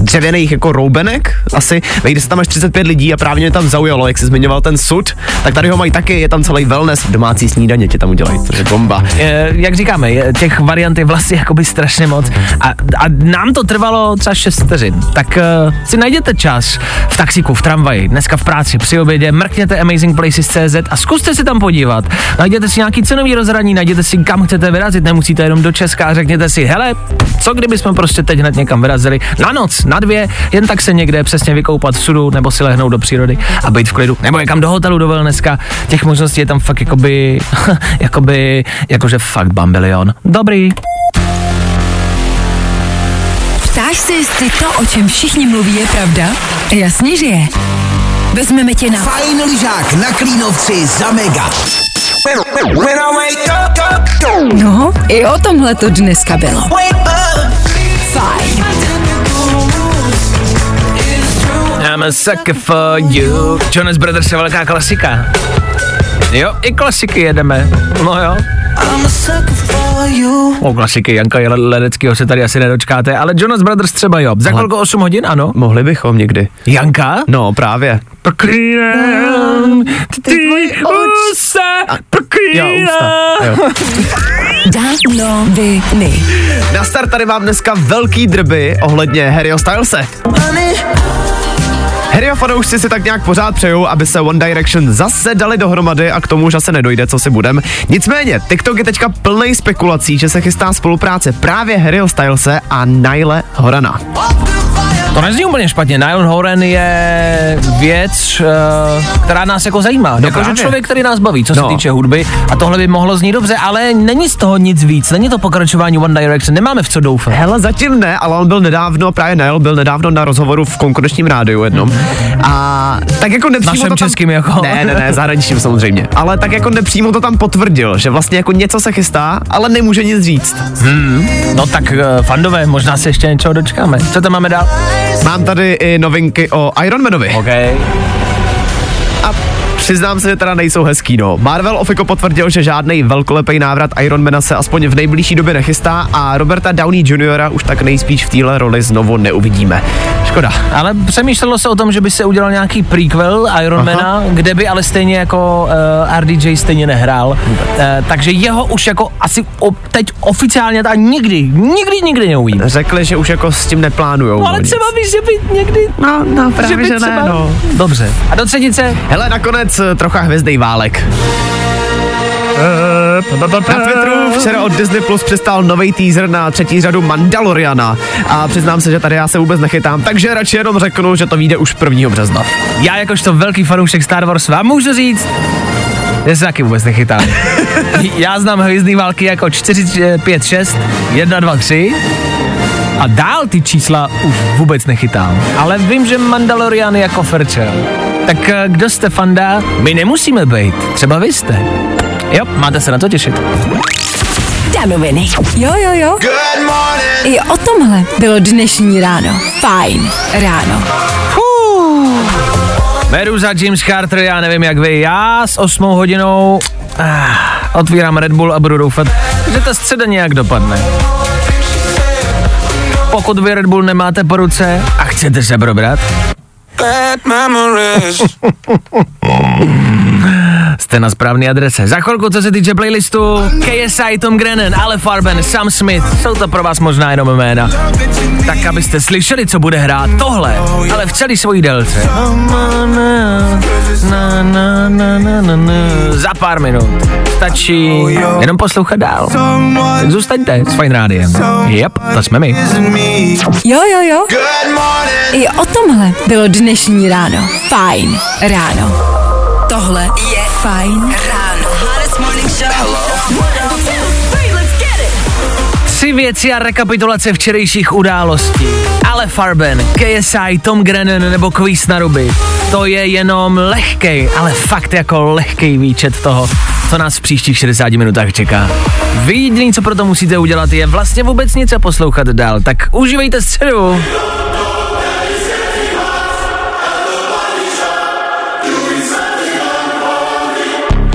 Speaker 5: dřevěných jako roubenek asi. Vejde se tam až 35 lidí a právě mě tam zaujalo, jak jsi zmiňoval ten sud, tak tady ho mají taky, je tam celý wellness, domácí snídaně ti tam udělají, což je bomba.
Speaker 3: E, jak říkáme, je, těch variant je vlastně jakoby strašně moc a, a nám to trvalo třeba 6 vteřin. Tak uh, si najděte čas v taxiku, v tramvaji, dneska v práci, při obědě, mrkněte amazingplaces.cz a zkuste si tam podívat. Najděte si nějaký cenový rozhraní, najděte si kam chcete vyrazit, nemusíte jenom do Česka a řekněte si, hele, co kdyby jsme prostě teď hned někam vyrazili na noc, na dvě, jen tak se někde přesně vykoupat v sudu nebo si lehnout do přírody a být v klidu, nebo někam do hotelu, do wellnesska. Těch možností je tam fakt jakoby, jakoby, jakože fakt bambilion. Dobrý.
Speaker 2: Ptáš se, jestli to, o čem všichni mluví, je pravda? Jasně, že je. Vezmeme tě na
Speaker 6: Fajn lyžák na Klínovci za mega.
Speaker 2: No, i o tomhle to dneska bylo. Fajn.
Speaker 3: I'm a sucker for you. Jonas Brothers je velká klasika. Jo, i klasiky jedeme. No jo. O klasiky Janka je Ledeckýho se tady asi nedočkáte, ale Jonas Brothers třeba jo. Za kolko 8 hodin, ano?
Speaker 5: Mohli bychom někdy.
Speaker 3: Janka?
Speaker 5: No, právě.
Speaker 3: Pokrývám ty ústa,
Speaker 2: viny.
Speaker 5: Na start tady mám dneska velký drby ohledně Harryho Stylese. Harry a fanoušci si tak nějak pořád přejou, aby se One Direction zase dali dohromady a k tomu už asi nedojde, co si budem. Nicméně, TikTok je teďka plný spekulací, že se chystá spolupráce právě Harryho Stylese a Nile Horana.
Speaker 3: To nezní úplně špatně. Nylon Horan je věc, uh, která nás jako zajímá. No jako, že
Speaker 5: právě.
Speaker 3: člověk, který nás baví, co
Speaker 5: No.
Speaker 3: se týče hudby. A tohle by mohlo znít dobře, ale není z toho nic víc. Není to pokračování One Direction. Nemáme v co doufat.
Speaker 5: Hele, zatím ne, ale on byl nedávno, právě Nile byl nedávno na rozhovoru v konkurenčním rádiu jednom. A tak jako nepřímo
Speaker 3: Našem
Speaker 5: to tam,
Speaker 3: českým jako?
Speaker 5: Ne, ne, ne, zahraničním samozřejmě. Ale tak jako nepřímo to tam potvrdil, že vlastně jako něco se chystá, ale nemůže nic říct.
Speaker 3: No tak uh, fandové, možná se ještě něčeho dočkáme. Co tam máme dál?
Speaker 5: Mám tady i novinky o Ironmanovi.
Speaker 3: OK.
Speaker 5: A přiznám se, že teda nejsou hezký, no. Marvel Ofiko potvrdil, že žádný velkolepý návrat Ironmana se aspoň v nejbližší době nechystá a Roberta Downey Jr. už tak nejspíš v téhle roli znovu neuvidíme. Škoda.
Speaker 3: Ale přemýšlelo se o tom, že by se udělal nějaký prequel Ironmana, kde by ale stejně jako uh, RDJ stejně nehrál. Uh, takže jeho už jako asi o, teď oficiálně ta nikdy, nikdy, nikdy neuvidíme.
Speaker 5: Řekli, že už jako s tím neplánujou.
Speaker 3: No, ale
Speaker 5: nic.
Speaker 3: třeba víš, že by někdy...
Speaker 5: No, no, právě,
Speaker 3: by
Speaker 5: že, ne, no.
Speaker 3: Dobře. A do třetice?
Speaker 5: Hele, nakonec eh, trocha hvězdej válek. Na Twitteru včera od Disney Plus přistál nový teaser na třetí řadu Mandaloriana a přiznám se, že tady já se vůbec nechytám, takže radši jenom řeknu, že to vyjde už 1. března.
Speaker 3: Já jakožto velký fanoušek Star Wars vám můžu říct, že se taky vůbec nechytám. Já znám hvězdný války jako 4, 5, 6, 1, 2, 3 a dál ty čísla už vůbec nechytám. Ale vím, že Mandalorian je jako ferčel. Tak eh, kdo jste fanda? My nemusíme být, třeba vy jste. Jo, máte se na to těšit.
Speaker 2: Danoviny. Jo, jo, jo.
Speaker 4: Good morning.
Speaker 2: I o tomhle bylo dnešní ráno. Fajn ráno.
Speaker 3: Meduza, James Carter, já nevím jak vy, já s 8 hodinou ah, otvírám Red Bull a budu doufat, že ta středa nějak dopadne. Pokud vy Red Bull nemáte po ruce a chcete se probrat,
Speaker 4: Bad memories.
Speaker 3: jste na správné adrese. Za chvilku, co se týče playlistu, KSI, Tom Grennan, Ale Farben, Sam Smith, jsou to pro vás možná jenom jména. Tak abyste slyšeli, co bude hrát tohle, ale v celé svojí délce. Za pár minut. Stačí jenom poslouchat dál. Tak zůstaňte s Fine Rádiem. Yep, to jsme my.
Speaker 2: Jo, jo, jo. I o tomhle bylo dnešní ráno. Fajn ráno. Tohle je Fajn ráno.
Speaker 3: Tři věci a rekapitulace včerejších událostí. Ale Farben, KSI, Tom Grennan nebo Quiz na ruby. To je jenom lehkej, ale fakt jako lehkej výčet toho, co nás v příštích 60 minutách čeká. Vy jediný, co pro to musíte udělat, je vlastně vůbec něco poslouchat dál. Tak užívejte středu.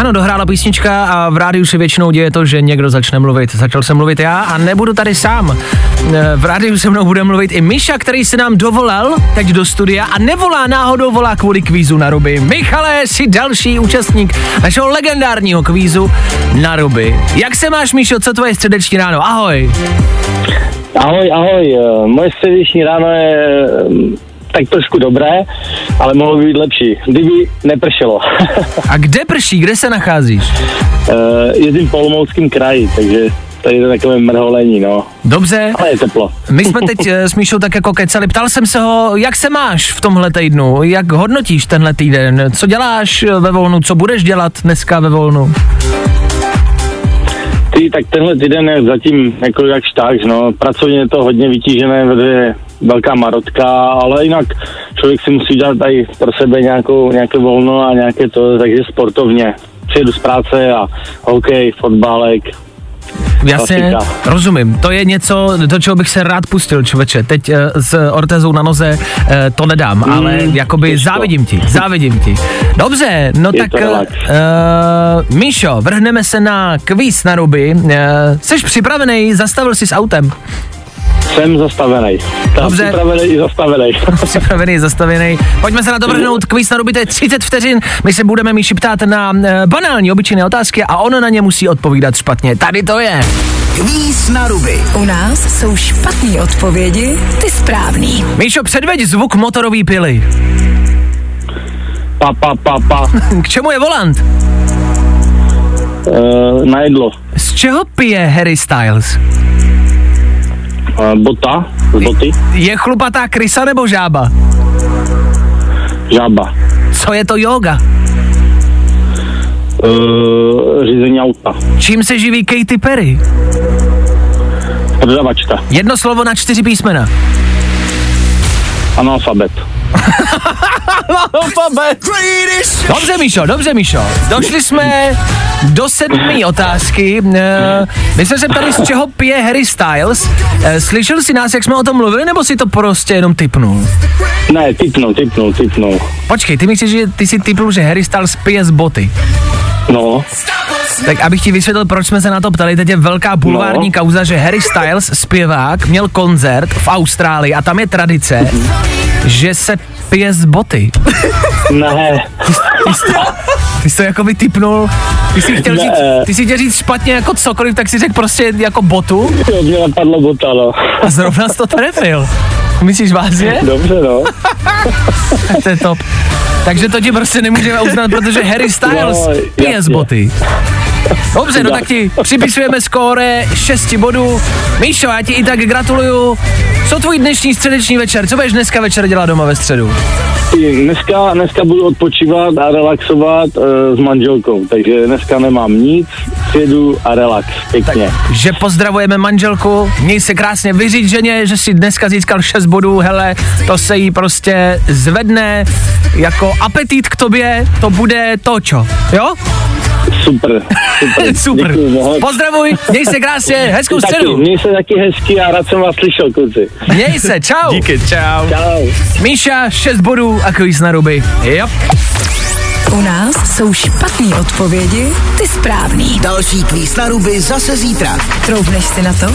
Speaker 3: Ano, dohrála písnička a v rádiu se většinou děje to, že někdo začne mluvit. Začal jsem mluvit já a nebudu tady sám. E, V rádiu se mnou bude mluvit i Miša, který se nám dovolal teď do studia a nevolá náhodou, volá kvůli kvízu na ruby. Michale, jsi další účastník našeho legendárního kvízu na ruby. Jak se máš, Míšo, co tvoje středeční ráno? Ahoj.
Speaker 9: Ahoj, ahoj. eh, Moje středeční ráno je eh, tak trošku dobré, ale mohlo by být lepší, kdyby nepršelo.
Speaker 3: A kde prší, kde se nacházíš?
Speaker 9: Eh, Jezdím po Olomouckém kraji, takže tady je to takové mrholení, no.
Speaker 3: Dobře.
Speaker 9: Ale je teplo.
Speaker 3: My jsme teď eh, s Míšou tak jako kecali. Ptal jsem se ho, jak se máš v tomhle týdnu, jak hodnotíš tenhle týden, co děláš eh, ve volnu, co budeš dělat dneska ve volnu?
Speaker 9: Ty, tak tenhle týden je zatím jako jak tak, no. Pracovně je to hodně vytížené, protože velká marotka, ale jinak člověk si musí dát tady pro sebe nějakou, nějaké volno a nějaké to, takže sportovně. Přijedu z práce a hokej, fotbalek,
Speaker 3: Jasně, rozumím. To je něco, do čeho bych se rád pustil, člověče. Teď uh, s ortezou na noze uh, to nedám, mm, ale jakoby
Speaker 9: těžko.
Speaker 3: závidím ti, závidím ti. Dobře, no
Speaker 9: Je
Speaker 3: tak uh, Míšo, vrhneme se na kvíz na ruby. Uh, jsi připravený, zastavil jsi s autem.
Speaker 9: Jsem zastavený. Jsem
Speaker 3: Dobře.
Speaker 9: Připravený i zastavený.
Speaker 3: Připravený, zastavený. Pojďme se na to vrhnout. Kvíz na ruby, to je 30 vteřin. My se budeme Míši ptát na uh, banální, obyčejné otázky a ono na ně musí odpovídat špatně. Tady to je.
Speaker 6: Kvíz na ruby.
Speaker 2: U nás jsou špatné odpovědi, ty správný.
Speaker 3: Míšo, předveď zvuk motorové pily.
Speaker 9: Pa, pa, pa, pa.
Speaker 3: K čemu je volant?
Speaker 9: Uh, na jedlo.
Speaker 3: Z čeho pije Harry Styles?
Speaker 9: Uh, bota. Z boty.
Speaker 3: Je chlupatá krysa nebo žába?
Speaker 9: Žába.
Speaker 3: Co je to yoga?
Speaker 9: Uh, řízení auta.
Speaker 3: Čím se živí Katy Perry?
Speaker 9: Prodavačka.
Speaker 3: Jedno slovo na čtyři písmena.
Speaker 9: Analfabet.
Speaker 3: Dobře, Míšo, dobře, Míšo. Došli jsme do sedmé otázky. Eh, My jsme se ptali, z čeho pije Harry Styles. Eh, Slyšel jsi nás, jak jsme o tom mluvili, nebo si to prostě jenom typnul?
Speaker 9: Ne, typnul, typnul, typnul.
Speaker 3: Počkej, ty myslíš, že ty si typnul, že Harry Styles pije z boty.
Speaker 9: No,
Speaker 3: Tak abych ti vysvětlil, proč jsme se na to ptali, teď je velká bulvární
Speaker 9: No.
Speaker 3: kauza, že Harry Styles, zpěvák, měl koncert v Austrálii a tam je tradice, že se pije z boty.
Speaker 9: ne.
Speaker 3: Ty jsi to, ty jsi jako vytypnul, ty jsi chtěl
Speaker 9: Ne.
Speaker 3: říct, ty jsi chtěl říct špatně jako cokoliv, tak si řekl prostě jako botu
Speaker 9: Jo, mě napadlo bota, no.
Speaker 3: a zrovna jsi to trefil. Myslíš vážně?
Speaker 9: Dobře, no.
Speaker 3: To je top. Takže to ti prostě nemůžeme uznat, protože Harry Styles
Speaker 9: No,
Speaker 3: pije z
Speaker 9: jasně.
Speaker 3: boty. Dobře, no tak ti připisujeme skóre 6 bodů. Míšo, já ti i tak gratuluju. Co tvůj dnešní středeční večer? Co budeš dneska večer dělat doma ve středu?
Speaker 9: Dneska, dneska budu odpočívat a relaxovat uh, s manželkou, takže dneska nemám nic, přijedu a relax, pěkně.
Speaker 3: Že pozdravujeme manželku, měj se krásně vyříct ženě, že si dneska získal 6 bodů, hele, to se jí prostě zvedne jako apetit k tobě, to bude to, čo, jo?
Speaker 9: Super, super.
Speaker 3: Super. Pozdravuj, měj se krásně, hezkou
Speaker 9: Taky,
Speaker 3: středu.
Speaker 9: měj se taky hezky a rád jsem vás slyšel, kluci.
Speaker 3: Měj se, čau.
Speaker 5: Díky, čau.
Speaker 9: Čau.
Speaker 3: Míša, 6 bodů a kvíz na ruby. Jo.
Speaker 2: U nás jsou špatné odpovědi, ty správný.
Speaker 6: Další kvíz na ruby zase zítra.
Speaker 2: Troufneš si na to?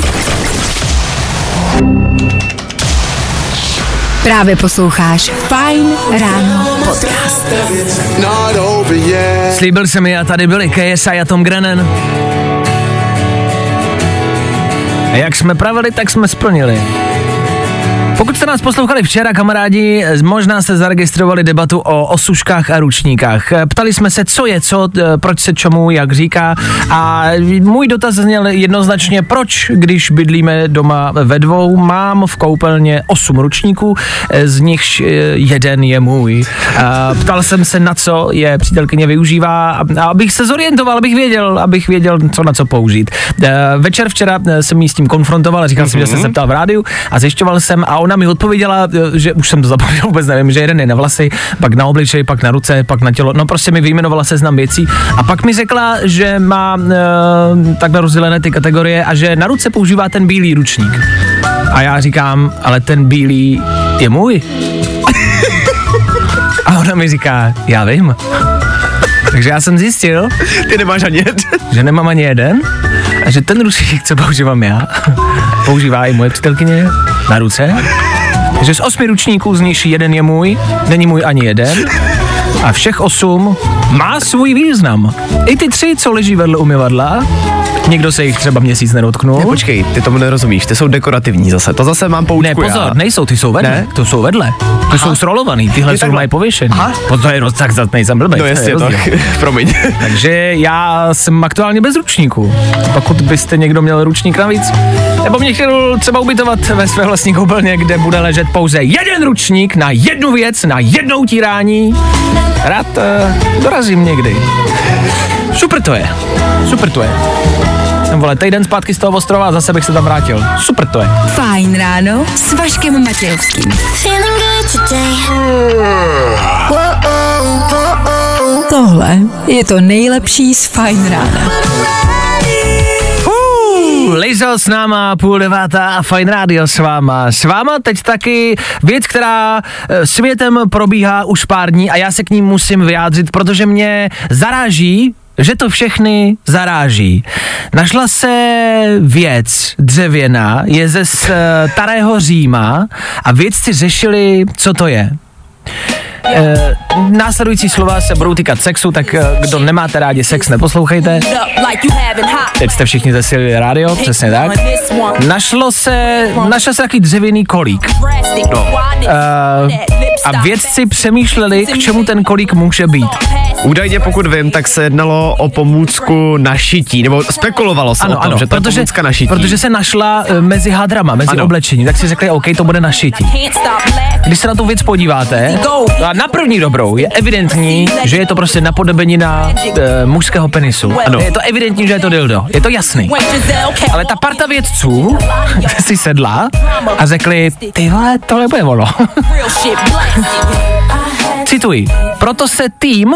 Speaker 2: Právě posloucháš Fine Ráno podcast.
Speaker 3: Slíbil jsem mi a tady byli KSI a Tom Grennan. A jak jsme pravili, tak jsme splnili. Pokud jste nás poslouchali včera, kamarádi, možná jste zaregistrovali debatu o osuškách a ručníkách. Ptali jsme se, co je co, eh, proč se čemu, jak říká. A můj dotaz zněl jednoznačně, proč, když bydlíme doma ve dvou, mám v koupelně osm ručníků, eh, z nichž eh, jeden je můj. A ptal jsem se, na co je přítelkyně využívá, a abych se zorientoval, abych věděl, abych věděl, co na co použít. Večer včera jsem jí s tím konfrontoval a říkal jsem, že jsem se ptal v rádiu a zjišťoval jsem a ona mi odpověděla, eh, že už jsem to zapomněl, vůbec nevím, že jeden je na vlasy, pak na obličej, pak na ruce, pak na tělo, no prostě mi vyjmenovala seznam věcí a pak mi řekla, že má e, takhle rozdělené ty kategorie a že na ruce používá ten bílý ručník. A já říkám, ale ten bílý je můj. A ona mi říká, já vím. Takže já jsem zjistil,
Speaker 5: Ty nemáš ani jeden.
Speaker 3: že nemám ani jeden a že ten ručník, co používám já, používá i moje přítelkyně na ruce. Že z osmi ručníků z nich jeden je můj, není můj ani jeden a všech osm má svůj význam. I ty tři, co leží vedle umyvadla, někdo se jich třeba měsíc nedotknul.
Speaker 5: Ne, počkej, ty tomu nerozumíš, ty jsou dekorativní zase. To zase mám poučku
Speaker 3: Ne, pozor,
Speaker 5: já.
Speaker 3: nejsou, ty jsou vedle.
Speaker 5: Ne?
Speaker 3: To jsou vedle. Ty jsou srolovaný, tyhle
Speaker 5: Je
Speaker 3: jsou mají pověšený.
Speaker 5: Aha.
Speaker 3: To je roz, tak za nejsem blbej.
Speaker 5: No
Speaker 3: to je
Speaker 5: jasně, tak, promiň.
Speaker 3: Takže já jsem aktuálně bez ručníku. Pokud byste někdo měl ručník navíc, nebo mě chtěl třeba ubytovat ve své vlastní koupelně, kde bude ležet pouze jeden ručník na jednu věc, na jedno utírání, rád uh, dorazím někdy. Super to je. Super to je. Jsem vole, týden zpátky z toho ostrova a zase bych se tam vrátil. Super to je.
Speaker 2: Fajn ráno s Vaškem Matějovským. Tohle je to nejlepší z Fajn rána.
Speaker 3: Lizo s náma, půl devátá a Fine Radio s váma. S váma teď taky věc, která eh, světem probíhá už pár dní a já se k ní musím vyjádřit, protože mě zaráží, že to všechny zaráží. Našla se věc dřevěná, je ze starého Říma a vědci řešili, co to je. E, následující slova se budou týkat sexu, tak e, kdo nemáte rádi sex, neposlouchejte. Teď jste všichni zesili rádio, přesně tak. Našlo se, našel se takový dřevěný kolík. No. E, a vědci přemýšleli, k čemu ten kolík může být.
Speaker 5: Údajně, pokud vím, tak se jednalo o pomůcku na šití, nebo spekulovalo se o tom, že to
Speaker 3: protože,
Speaker 5: je pomůcka na šití.
Speaker 3: protože se našla e, mezi hadrama, mezi
Speaker 5: Ano.
Speaker 3: oblečením, tak si řekli, OK, to bude na šití. Když se na tu věc podíváte, a na první dobrou je evidentní, že je to prostě napodobenina e, mužského penisu. Ano. Je to evidentní, že je to dildo. Je to jasný. Ale ta parta vědců si sedla a řekli, ty vole, tohle bude ono. 不 吉 Cituji. Proto se tým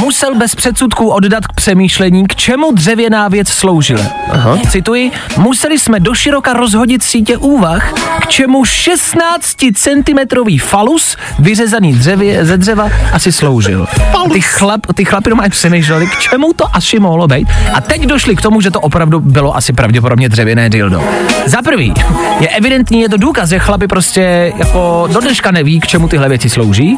Speaker 3: musel bez předsudků oddat k přemýšlení, k čemu dřevěná věc sloužila. Aha. Cituji. Museli jsme doširoka rozhodit sítě úvah, k čemu 16 cm falus vyřezaný dřevě, ze dřeva asi sloužil. Ty, chlap, ty chlapi doma přemýšleli, k čemu to asi mohlo být. A teď došli k tomu, že to opravdu bylo asi pravděpodobně dřevěné dildo. Za prvý, je evidentní, je to důkaz, že chlapi prostě jako do dneška neví, k čemu tyhle věci slouží.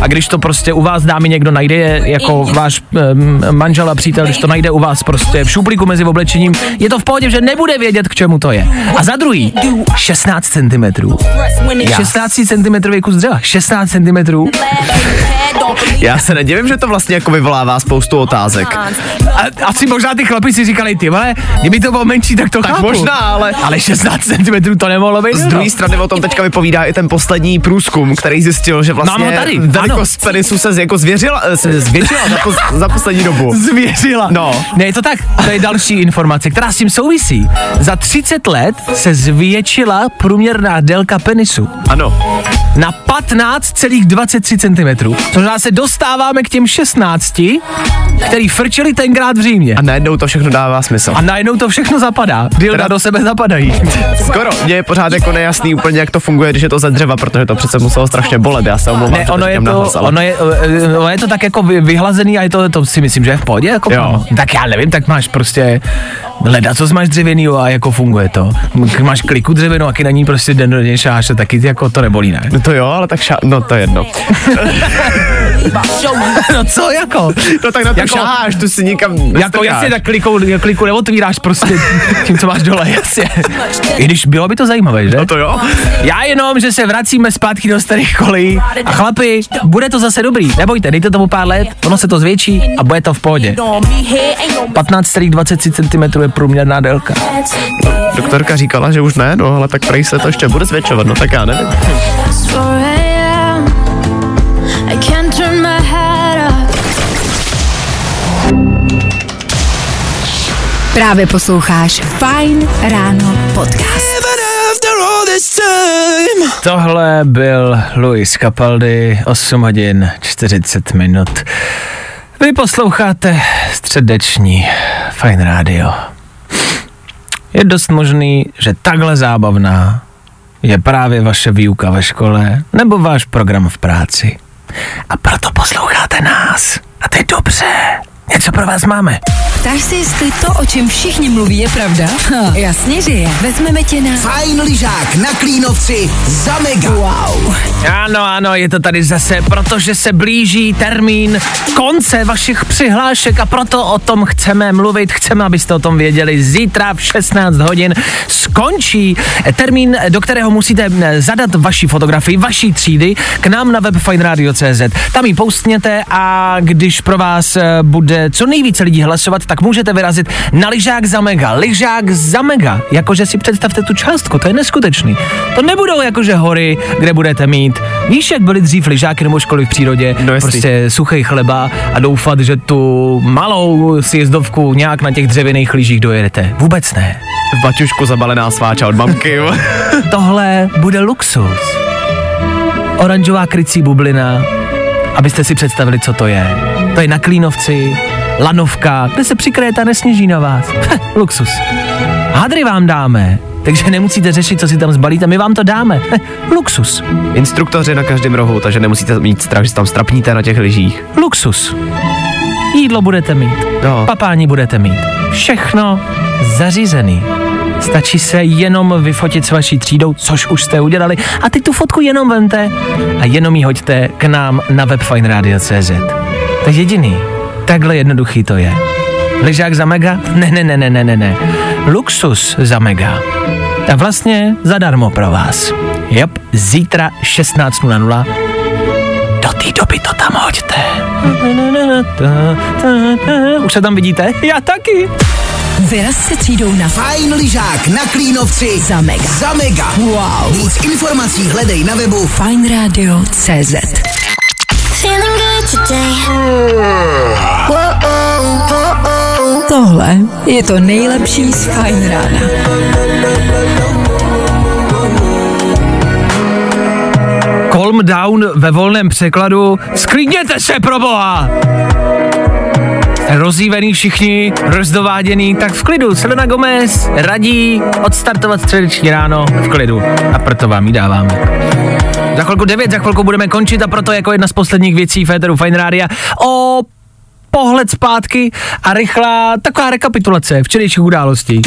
Speaker 3: A když to prostě u vás dámy někdo najde, je jako váš um, manžel a přítel, když to najde u vás prostě v šuplíku mezi oblečením, je to v pohodě, že nebude vědět, k čemu to je. A za druhý, 16 cm. 16 cm kus dřeva. 16 cm.
Speaker 5: Já se nedivím, že to vlastně jako vyvolává spoustu otázek.
Speaker 3: A, asi možná ty chlapi si říkali, ty vole, kdyby to bylo menší, tak to
Speaker 5: Tak
Speaker 3: chápu.
Speaker 5: možná, ale-
Speaker 3: Ale 16 cm to nemohlo být.
Speaker 5: Z
Speaker 3: no.
Speaker 5: druhé strany o tom teďka vypovídá i ten poslední průzkum, který zjistil, že vlastně
Speaker 3: Mám ho tady,
Speaker 5: velikost penisu se jako zvěřila, eh, se zvětšila za, pos, za poslední dobu.
Speaker 3: Zvěřila.
Speaker 5: No.
Speaker 3: Ne, je to tak. To je další informace, která s tím souvisí. Za 30 let se zvětšila průměrná délka penisu
Speaker 5: Ano.
Speaker 3: na 15,23 cm. To znamená, se dostáváme k těm 16, který frčeli tenkrát v Římě.
Speaker 5: A najednou to všechno dává smysl.
Speaker 3: A najednou to všechno zapadá. Dilda
Speaker 5: Teda-
Speaker 3: do sebe zapadají.
Speaker 5: Skoro, mně je pořád jako nejasný úplně, jak to funguje, když je to ze dřeva, protože to přece muselo strašně bolet, já se omlouvám,
Speaker 3: Ne,
Speaker 5: že
Speaker 3: ono je to,
Speaker 5: nahlas, ale-
Speaker 3: ono je, eh, ono je to tak jako vy- vyhlazený a je to, to si myslím, že je v pohodě. Jako,
Speaker 5: Jo.
Speaker 3: Tak já nevím, tak máš prostě Leda, co máš dřevěný a jako funguje to. Máš kliku dřevěnou a na ní prostě den do šáš a taky jako to nebolí, ne?
Speaker 5: No to jo, ale tak ša... No to je jedno.
Speaker 3: no co jako?
Speaker 5: No tak na to
Speaker 3: Jako-
Speaker 5: šáháš, tu si nikam
Speaker 3: Jako
Speaker 5: nestrkáš.
Speaker 3: jasně, tak klikou, kliku neotvíráš prostě tím, co máš dole, jasně. I když bylo by to zajímavé, že?
Speaker 5: No to jo.
Speaker 3: Já jenom, že se vracíme zpátky do starých kolejí a chlapi, bude to zase dobrý, nebojte, dejte tomu pár let, ono se to zvětší a bude to v pohodě. 15,23 cm je průměrná délka.
Speaker 5: Doktorka říkala, že už ne, no ale tak prej se to ještě bude zvětšovat, no tak já nevím.
Speaker 2: Právě posloucháš Fine Ráno podcast.
Speaker 3: Tohle byl Luis Capaldi, 8 hodin 40 minut. Vy posloucháte středeční Fine Radio. Je dost možný, že takhle zábavná je právě vaše výuka ve škole nebo váš program v práci. A proto posloucháte nás. A to je dobře. Něco pro vás máme.
Speaker 2: Ptáš se, jestli to, o čem všichni mluví, je pravda? Ha, jasně, že je. Vezmeme tě na...
Speaker 6: Fajn lyžák na Klínovci za mega.
Speaker 2: Wow.
Speaker 3: Ano, ano, je to tady zase, protože se blíží termín konce vašich přihlášek a proto o tom chceme mluvit, chceme, abyste o tom věděli. Zítra v 16 hodin skončí termín, do kterého musíte zadat vaši fotografii, vaší třídy k nám na web fineradio.cz. Tam ji postněte a když pro vás eh, co nejvíce lidí hlasovat, tak můžete vyrazit na lyžák za mega. Lyžák za mega. Jakože si představte tu částku, to je neskutečný. To nebudou jakože hory, kde budete mít. Víš, jak byly dřív lyžáky nebo školy v přírodě?
Speaker 5: No
Speaker 3: prostě suchý chleba a doufat, že tu malou sjezdovku nějak na těch dřevěných lyžích dojedete. Vůbec ne.
Speaker 5: V baťušku zabalená sváča od mamky.
Speaker 3: Tohle bude luxus. Oranžová krycí bublina, abyste si představili, co to je. To je na Klínovci, lanovka, kde se přikryjete a nesněží na vás. Luxus. Hadry vám dáme, takže nemusíte řešit, co si tam zbalíte, my vám to dáme. Luxus.
Speaker 5: Instruktoři na každém rohu, takže nemusíte mít strach, že se tam strapníte na těch lyžích.
Speaker 3: Luxus. Jídlo budete mít,
Speaker 5: No.
Speaker 3: papání budete mít. Všechno zařízený. Stačí se jenom vyfotit s vaší třídou, což už jste udělali, a teď tu fotku jenom vemte a jenom ji hoďte k nám na webfineradio.cz. To je jediný. Takhle jednoduchý to je. Lyžák za mega? Ne, ne, ne, ne, ne, ne, ne. Luxus za mega. A vlastně zadarmo pro vás. Jop, zítra 16.00 do té doby to tam hoďte. Už se tam vidíte? Já taky.
Speaker 2: Vyraz se třídou na
Speaker 6: Fajn lyžák na Klínovci
Speaker 2: za mega.
Speaker 6: za mega.
Speaker 2: Wow.
Speaker 6: Víc informací hledej na webu
Speaker 2: Fine Tohle je to nejlepší z Fine Rána.
Speaker 3: Calm down ve volném překladu. Sklidněte se, pro boha! Rozjívený všichni, rozdováděný, tak v klidu. Selena Gomez radí odstartovat středeční ráno v klidu. A proto vám ji dáváme. Za chvilku 9, za chvilku budeme končit a proto jako jedna z posledních věcí Féteru Fine Rádia. O pohled zpátky a rychlá taková rekapitulace včerejších událostí.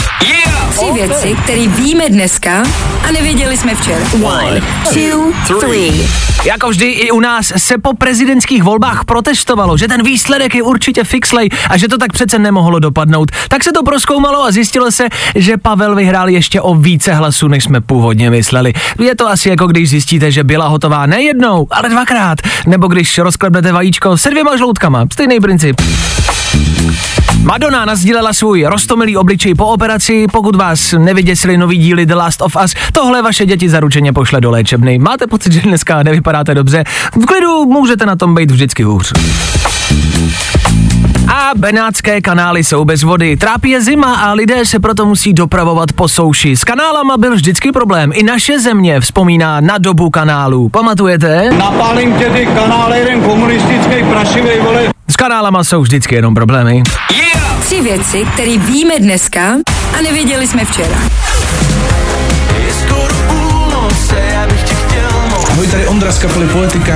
Speaker 2: Tři věci, které víme dneska a nevěděli jsme včera. One, two, three.
Speaker 3: Jako vždy i u nás se po prezidentských volbách protestovalo, že ten výsledek je určitě fixlej a že to tak přece nemohlo dopadnout. Tak se to proskoumalo a zjistilo se, že Pavel vyhrál ještě o více hlasů, než jsme původně mysleli. Je to asi jako když zjistíte, že byla hotová ne jednou, ale dvakrát. Nebo když rozklepnete vajíčko se dvěma žloutkama. Stejný princip. Madonna nazdílela svůj rostomilý obličej po operaci. Pokud vás nevyděsili nový díly The Last of Us, tohle vaše děti zaručeně pošle do léčebny. Máte pocit, že dneska nevypadáte dobře? V klidu můžete na tom být vždycky hůř. A benátské kanály jsou bez vody. Trápí je zima a lidé se proto musí dopravovat po souši. S kanálama byl vždycky problém. I naše země vzpomíná na dobu kanálů. Pamatujete?
Speaker 7: Napálím tě ty kanály, jeden komunistický prašivej, vole.
Speaker 3: S kanálama jsou vždycky jenom problémy.
Speaker 2: Tři věci, které víme dneska a nevěděli jsme včera.
Speaker 10: Ahoj, tady Ondra z kapely Poetika.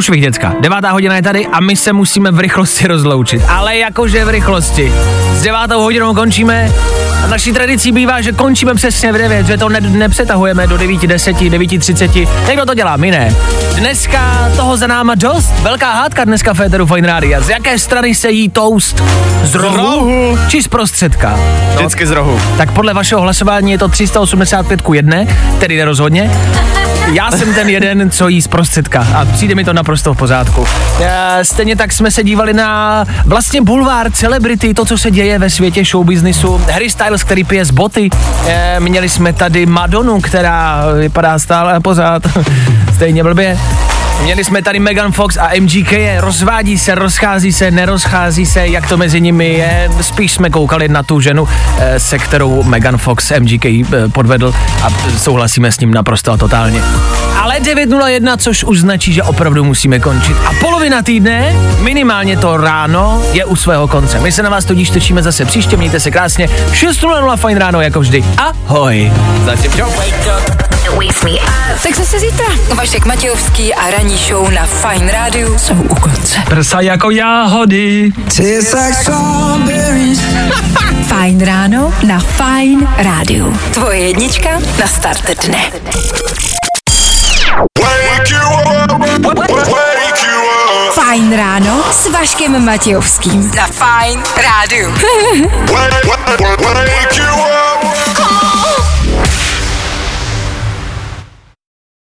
Speaker 3: Průšvih, děcka. Devátá hodina je tady a my se musíme v rychlosti rozloučit. Ale jakože v rychlosti. S devátou hodinou končíme a naší tradicí bývá, že končíme přesně v 9, že to ne- nepřetahujeme do 9, 10, 9, 30. Někdo to dělá, my ne. Dneska toho za náma dost. Velká hádka dneska Féteru Fine Rádia. Z jaké strany se jí toast? Z rohu?
Speaker 5: rohu.
Speaker 3: Či z prostředka? No,
Speaker 5: Vždycky z rohu.
Speaker 3: tak podle vašeho hlasování je to 385 ku 1, tedy nerozhodně. Já jsem ten jeden, co jí z prostředka a přijde mi to naprosto v pořádku. E, stejně tak jsme se dívali na vlastně bulvár celebrity, to, co se děje ve světě showbiznisu. Harry Styles, který pije z boty. E, měli jsme tady Madonu, která vypadá stále pořád stejně blbě. Měli jsme tady Megan Fox a MGK, rozvádí se, rozchází se, nerozchází se, jak to mezi nimi je. Spíš jsme koukali na tu ženu, eh, se kterou Megan Fox MGK eh, podvedl a souhlasíme s ním naprosto a totálně. Ale 9.01, což už značí, že opravdu musíme končit. A polovina týdne, minimálně to ráno, je u svého konce. My se na vás tudíž točíme zase příště, mějte se krásně. 6.00 fajn ráno, jako vždy. Ahoj. Zatím čau.
Speaker 2: Tak zase zítra. Vašek Matějovský a ranní show na Fine Radio jsou u konce.
Speaker 3: Prsa jako jáhody.
Speaker 2: Fajn ráno na Fine Radio. Tvoje jednička na start dne. Fajn ráno s Vaškem Matějovským. Na Fine Radio.
Speaker 10: Wake you up.